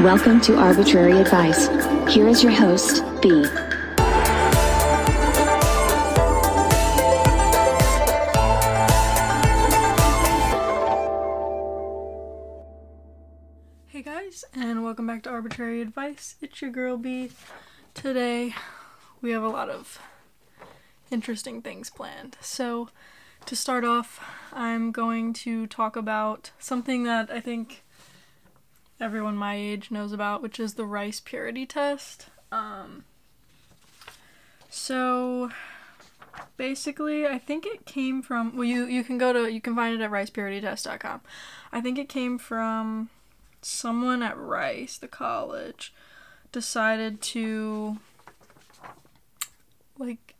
Welcome to Arbitrary Advice. Here is your host, B. Hey guys, and welcome back to Arbitrary Advice. It's your girl B. Today, we have a lot of interesting things planned. So, to start off, I'm going to talk about something that I think everyone my age knows about, which is the rice purity test. Um, so, basically, I think it came from. Well, you you can go to you can find it at ricepuritytest.com. I think it came from someone at Rice, the college, decided to like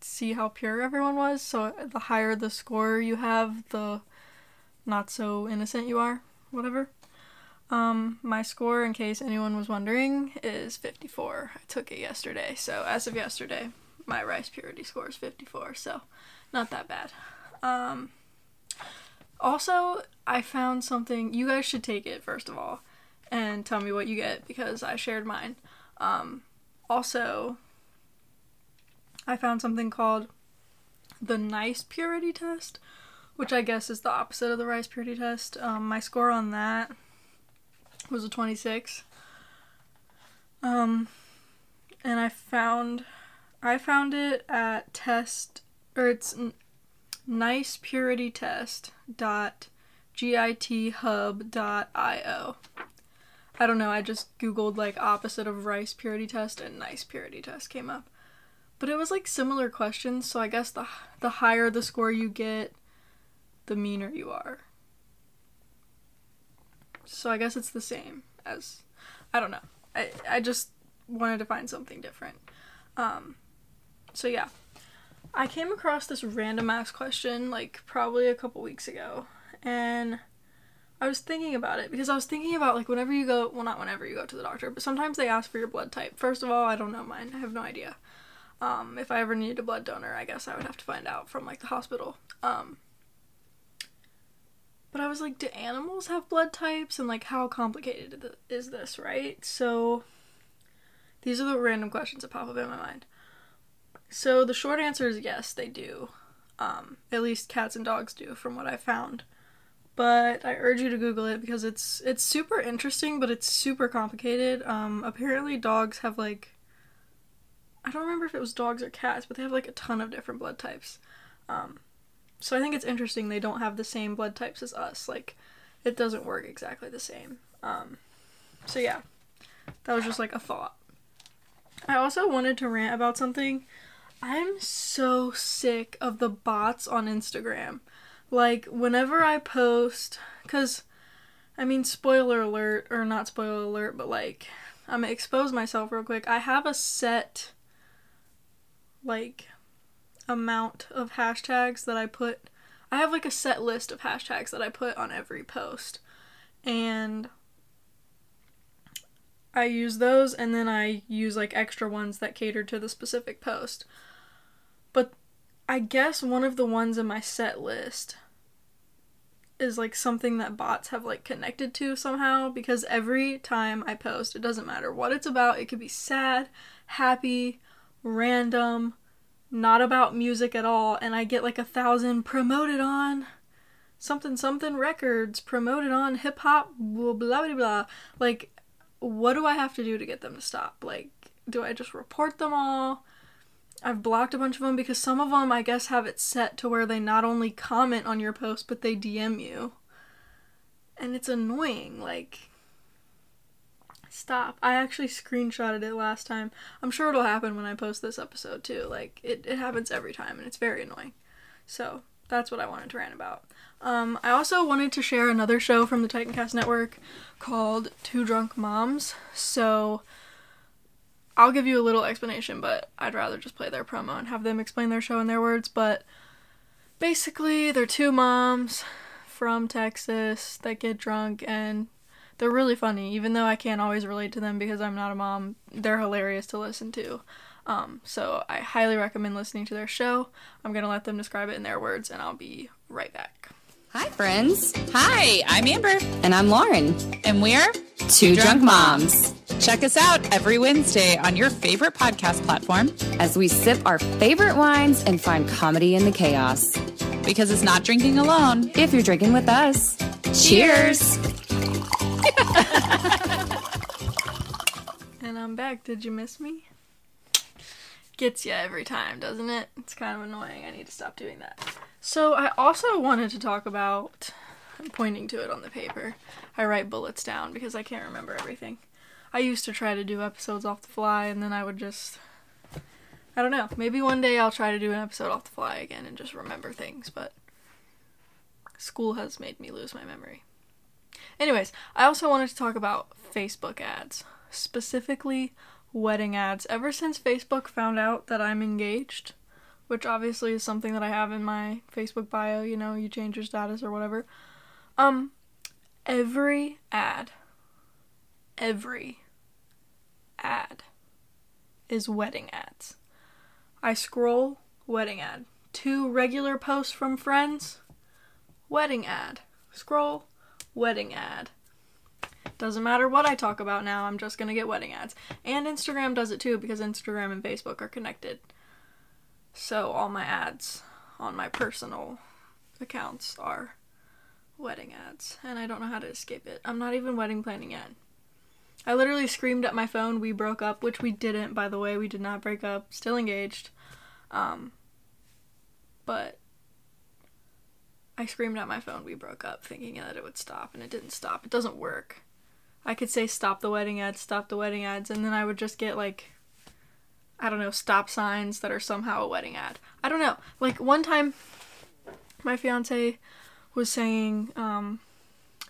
see how pure everyone was. So the higher the score you have, the not so innocent you are. Whatever. Um, my score, in case anyone was wondering, is 54. I took it yesterday, so as of yesterday, my rice purity score is 54. So, not that bad. Um, also, I found something. You guys should take it first of all, and tell me what you get because I shared mine. Um, also, I found something called the nice purity test, which I guess is the opposite of the rice purity test. Um, my score on that was a 26. Um, and I found, I found it at test, or it's nicepuritytest.github.io. I don't know, I just googled like opposite of rice purity test and nice purity test came up. But it was like similar questions, so I guess the the higher the score you get, the meaner you are. So I guess it's the same as I don't know. I I just wanted to find something different. Um so yeah. I came across this random ass question like probably a couple weeks ago and I was thinking about it because I was thinking about like whenever you go well not whenever you go to the doctor, but sometimes they ask for your blood type. First of all, I don't know mine. I have no idea. Um, if I ever needed a blood donor, I guess I would have to find out from like the hospital. Um, but I was like, do animals have blood types? And like, how complicated is this, right? So, these are the random questions that pop up in my mind. So, the short answer is yes, they do. Um, at least cats and dogs do, from what I found. But I urge you to Google it because it's it's super interesting, but it's super complicated. Um, apparently, dogs have like I don't remember if it was dogs or cats, but they have like a ton of different blood types. Um, so I think it's interesting they don't have the same blood types as us. Like, it doesn't work exactly the same. Um, so yeah, that was just like a thought. I also wanted to rant about something. I'm so sick of the bots on Instagram. Like, whenever I post, because, I mean, spoiler alert, or not spoiler alert, but like, I'm gonna expose myself real quick. I have a set, like, amount of hashtags that I put. I have like a set list of hashtags that I put on every post. And I use those and then I use like extra ones that cater to the specific post. But I guess one of the ones in my set list is like something that bots have like connected to somehow because every time I post, it doesn't matter what it's about, it could be sad, happy, random, not about music at all, and I get like a thousand promoted on something something records, promoted on hip hop, blah blah blah blah. Like, what do I have to do to get them to stop? Like, do I just report them all? I've blocked a bunch of them because some of them I guess have it set to where they not only comment on your post but they DM you. And it's annoying. Like, Stop. I actually screenshotted it last time. I'm sure it'll happen when I post this episode too. Like it, it happens every time and it's very annoying. So that's what I wanted to rant about. Um, I also wanted to share another show from the Titancast Network called Two Drunk Moms. So I'll give you a little explanation, but I'd rather just play their promo and have them explain their show in their words. But basically, they're two moms from Texas that get drunk and they're really funny, even though I can't always relate to them because I'm not a mom. They're hilarious to listen to. Um, so I highly recommend listening to their show. I'm gonna let them describe it in their words, and I'll be right back. Hi, friends. Hi, I'm Amber, And I'm Lauren. and we're Two Drunk Moms. Check us out every Wednesday on your favorite podcast platform As we sip our favorite wines and find comedy in the chaos. because it's not drinking alone. If you're drinking with us, cheers. And I'm back. Did you miss me? Gets you every time, doesn't it? It's kind of annoying. I need to stop doing that. So, I also wanted to talk about. I'm pointing to it on the paper. I write bullets down because I can't remember everything. I used to try to do episodes off the fly, and then I would just. I don't know. Maybe one day I'll try to do an episode off the fly again and just remember things, but. School has made me lose my memory. Anyways, I also wanted to talk about Facebook ads, specifically wedding ads. Ever since Facebook found out that I'm engaged, which obviously is something that I have in my Facebook bio, you know, you change your status or whatever. Um every ad every ad is wedding ads. I scroll wedding ad. Two regular posts from friends, wedding ad. Scroll wedding ad. Doesn't matter what I talk about now, I'm just gonna get wedding ads. And Instagram does it too because Instagram and Facebook are connected. So all my ads on my personal accounts are wedding ads. And I don't know how to escape it. I'm not even wedding planning yet. I literally screamed at my phone, we broke up, which we didn't, by the way. We did not break up, still engaged. Um, but I screamed at my phone, we broke up, thinking that it would stop, and it didn't stop. It doesn't work. I could say stop the wedding ads, stop the wedding ads, and then I would just get like, I don't know, stop signs that are somehow a wedding ad. I don't know. Like one time, my fiance was saying, um,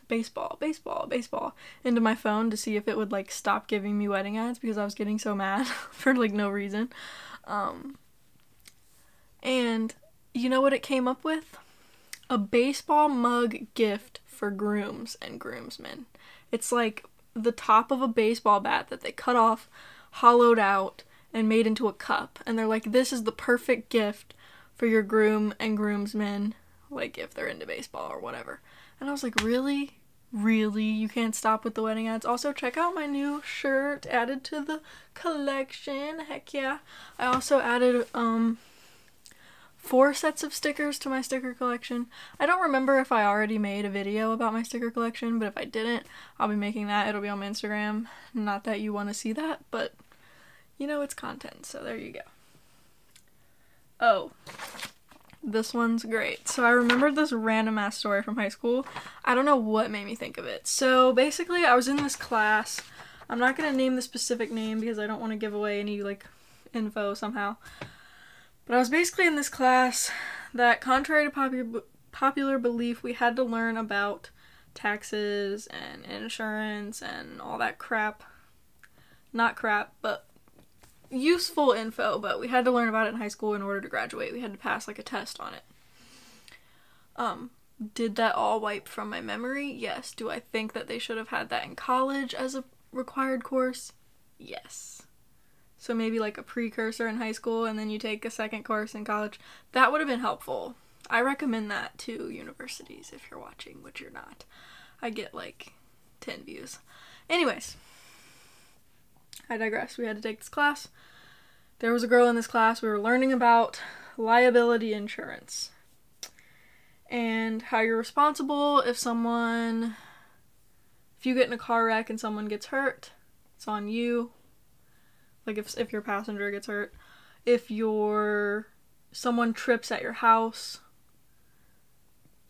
baseball, baseball, baseball into my phone to see if it would like stop giving me wedding ads because I was getting so mad for like no reason. Um, and you know what it came up with? A baseball mug gift for grooms and groomsmen. It's like the top of a baseball bat that they cut off, hollowed out, and made into a cup. And they're like, this is the perfect gift for your groom and groomsmen, like if they're into baseball or whatever. And I was like, really? Really? You can't stop with the wedding ads? Also, check out my new shirt added to the collection. Heck yeah. I also added, um, four sets of stickers to my sticker collection. I don't remember if I already made a video about my sticker collection, but if I didn't, I'll be making that. It'll be on my Instagram. Not that you want to see that, but you know it's content, so there you go. Oh, this one's great. So I remembered this random ass story from high school. I don't know what made me think of it. So basically, I was in this class. I'm not gonna name the specific name because I don't want to give away any like info somehow. But I was basically in this class that, contrary to popular popular belief, we had to learn about taxes and insurance and all that crap. Not crap, but useful info, but we had to learn about it in high school in order to graduate. We had to pass like a test on it. Um, did that all wipe from my memory? Yes. Do I think that they should have had that in college as a required course? Yes. So maybe like a precursor in high school and then you take a second course in college. That would have been helpful. I recommend that to universities if you're watching, which you're not. I get like 10 views. Anyways, I digress. We had to take this class. There was a girl in this class. We were learning about liability insurance and how you're responsible if someone, if you get in a car wreck and someone gets hurt, it's on you. Like if if your passenger gets hurt, if your someone trips at your house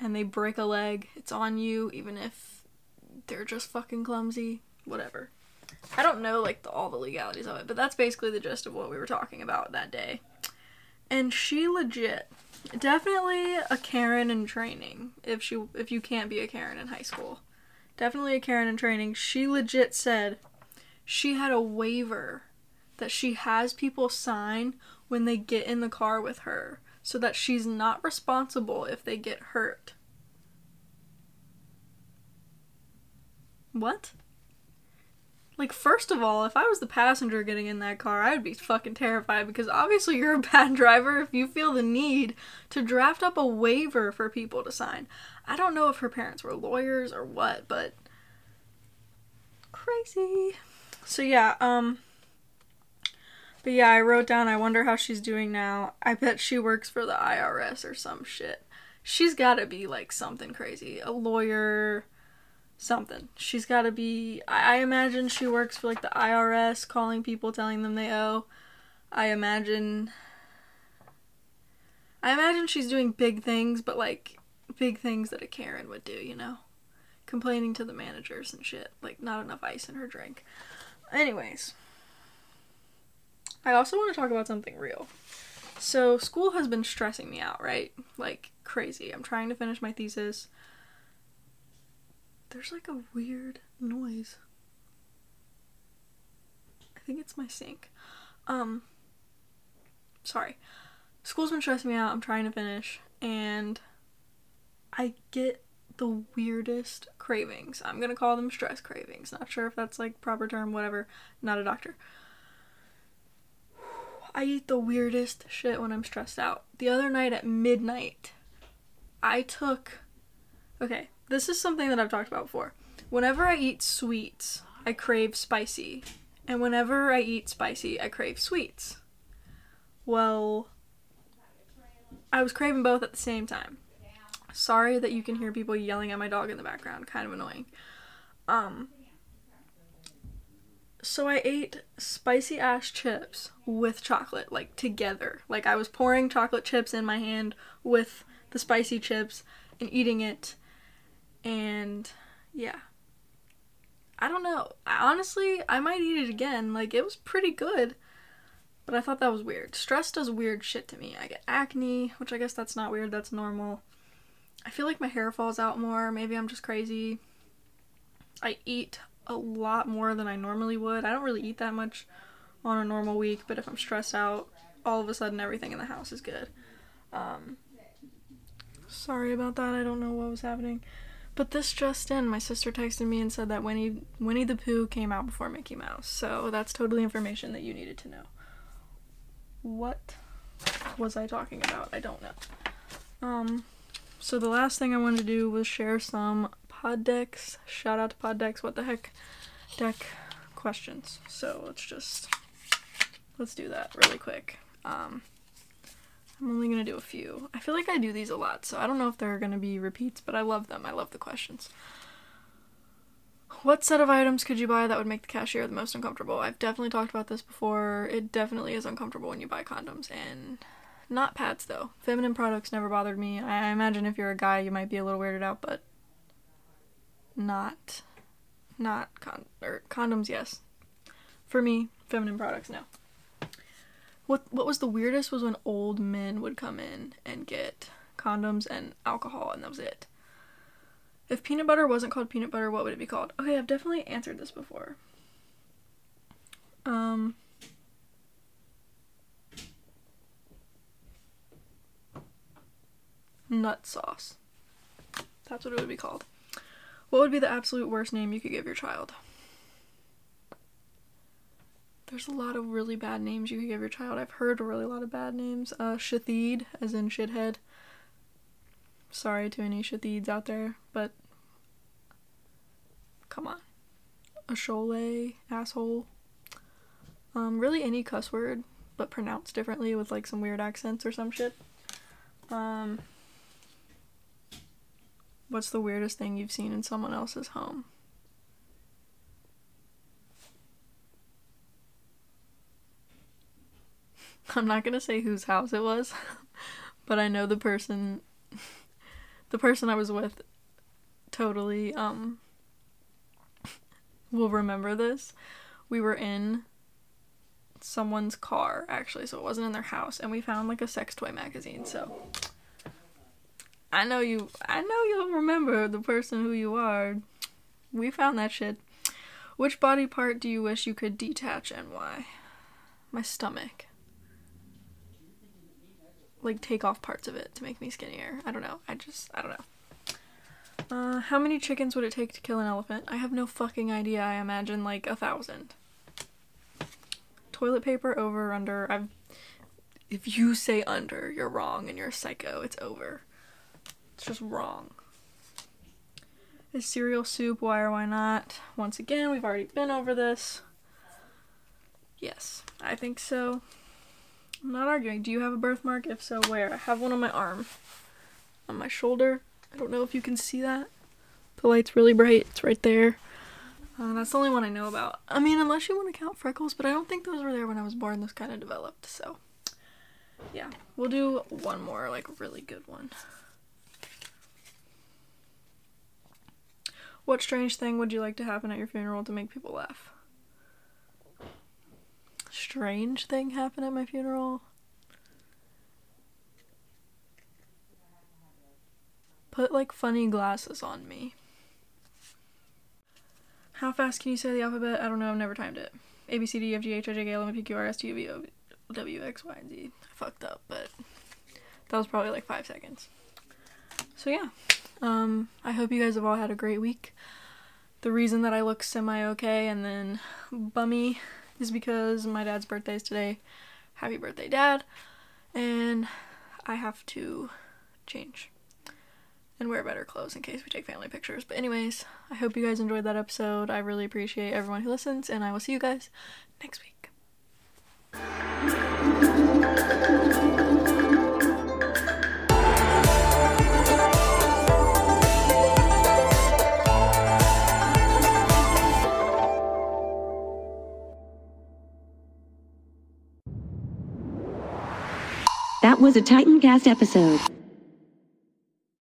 and they break a leg, it's on you even if they're just fucking clumsy, whatever. I don't know like the, all the legalities of it, but that's basically the gist of what we were talking about that day. And she legit definitely a Karen in training if she if you can't be a Karen in high school. Definitely a Karen in training. She legit said she had a waiver that she has people sign when they get in the car with her so that she's not responsible if they get hurt. What? Like, first of all, if I was the passenger getting in that car, I'd be fucking terrified because obviously you're a bad driver if you feel the need to draft up a waiver for people to sign. I don't know if her parents were lawyers or what, but crazy. So yeah, um but yeah, I wrote down I wonder how she's doing now. I bet she works for the IRS or some shit. She's got to be like something crazy. A lawyer something. She's got to be. I, I imagine she works for like the IRS, calling people, telling them they owe. I imagine. I imagine she's doing big things, but like big things that a Karen would do, you know? Complaining to the managers and shit. Like, not enough ice in her drink. Anyways. I also want to talk about something real. So, school has been stressing me out, right? Like, crazy. I'm trying to finish my thesis there's like a weird noise. I think it's my sink. Um, sorry. School's been stressing me out. I'm trying to finish, and I get the weirdest cravings. I'm gonna call them stress cravings. Not sure if that's like proper term, whatever. Not a doctor. I eat the weirdest shit when I'm stressed out. The other night at midnight, I took. Okay, this is something that I've talked about before. Whenever I eat sweets, I crave spicy. And whenever I eat spicy, I crave sweets. Well, I was craving both at the same time. Sorry that you can hear people yelling at my dog in the background, kind of annoying. Um so I ate spicy ash chips with chocolate, like together. Like I was pouring chocolate chips in my hand with the spicy chips and eating it and yeah. I don't know. Honestly, I might eat it again. Like, it was pretty good. But I thought that was weird. Stress does weird shit to me. I get acne, which I guess that's not weird, that's normal. I feel like my hair falls out more. Maybe I'm just crazy. I eat a lot more than I normally would. I don't really eat that much on a normal week, but if I'm stressed out, all of a sudden everything in the house is good. Um, sorry about that. I don't know what was happening. But this just in, my sister texted me and said that Winnie Winnie the Pooh came out before Mickey Mouse. So that's totally information that you needed to know. What was I talking about? I don't know. Um so the last thing I wanted to do was share some pod decks. Shout out to pod decks. What the heck deck questions. So let's just let's do that really quick. Um I'm only gonna do a few. I feel like I do these a lot, so I don't know if there are gonna be repeats, but I love them. I love the questions. What set of items could you buy that would make the cashier the most uncomfortable? I've definitely talked about this before. It definitely is uncomfortable when you buy condoms, and not pads though. Feminine products never bothered me. I imagine if you're a guy, you might be a little weirded out, but not, not con or condoms. Yes, for me, feminine products no. What what was the weirdest was when old men would come in and get condoms and alcohol and that was it. If peanut butter wasn't called peanut butter, what would it be called? Okay, I've definitely answered this before. Um nut sauce. That's what it would be called. What would be the absolute worst name you could give your child? There's a lot of really bad names you could give your child. I've heard a really lot of bad names. Uh, as in shithead. Sorry to any Shathids out there, but come on. A Sholay, asshole. Um, really any cuss word, but pronounced differently with like some weird accents or some shit. Um, what's the weirdest thing you've seen in someone else's home? I'm not gonna say whose house it was, but I know the person the person I was with totally um will remember this. We were in someone's car actually, so it wasn't in their house, and we found like a sex toy magazine, so I know you I know you'll remember the person who you are. We found that shit. Which body part do you wish you could detach and why? My stomach like take off parts of it to make me skinnier. I don't know. I just I don't know. Uh, how many chickens would it take to kill an elephant? I have no fucking idea. I imagine like a thousand. Toilet paper over under. I've. If you say under, you're wrong and you're a psycho. It's over. It's just wrong. Is cereal soup? Why or why not? Once again, we've already been over this. Yes, I think so. I'm not arguing. Do you have a birthmark? If so, where? I have one on my arm. On my shoulder. I don't know if you can see that. The light's really bright. It's right there. Uh, that's the only one I know about. I mean, unless you want to count freckles, but I don't think those were there when I was born. Those kind of developed, so. Yeah, we'll do one more, like, really good one. What strange thing would you like to happen at your funeral to make people laugh? Strange thing happen at my funeral? Put like funny glasses on me. How fast can you say the alphabet? I don't know, I've never timed it. A B C D F G H I J K L M P Q R S T U V O W X Y and Z. I fucked up, but that was probably like five seconds. So yeah. Um, I hope you guys have all had a great week. The reason that I look semi okay and then bummy is because my dad's birthday is today. Happy birthday, dad. And I have to change and wear better clothes in case we take family pictures. But, anyways, I hope you guys enjoyed that episode. I really appreciate everyone who listens, and I will see you guys next week. That was a Titancast episode.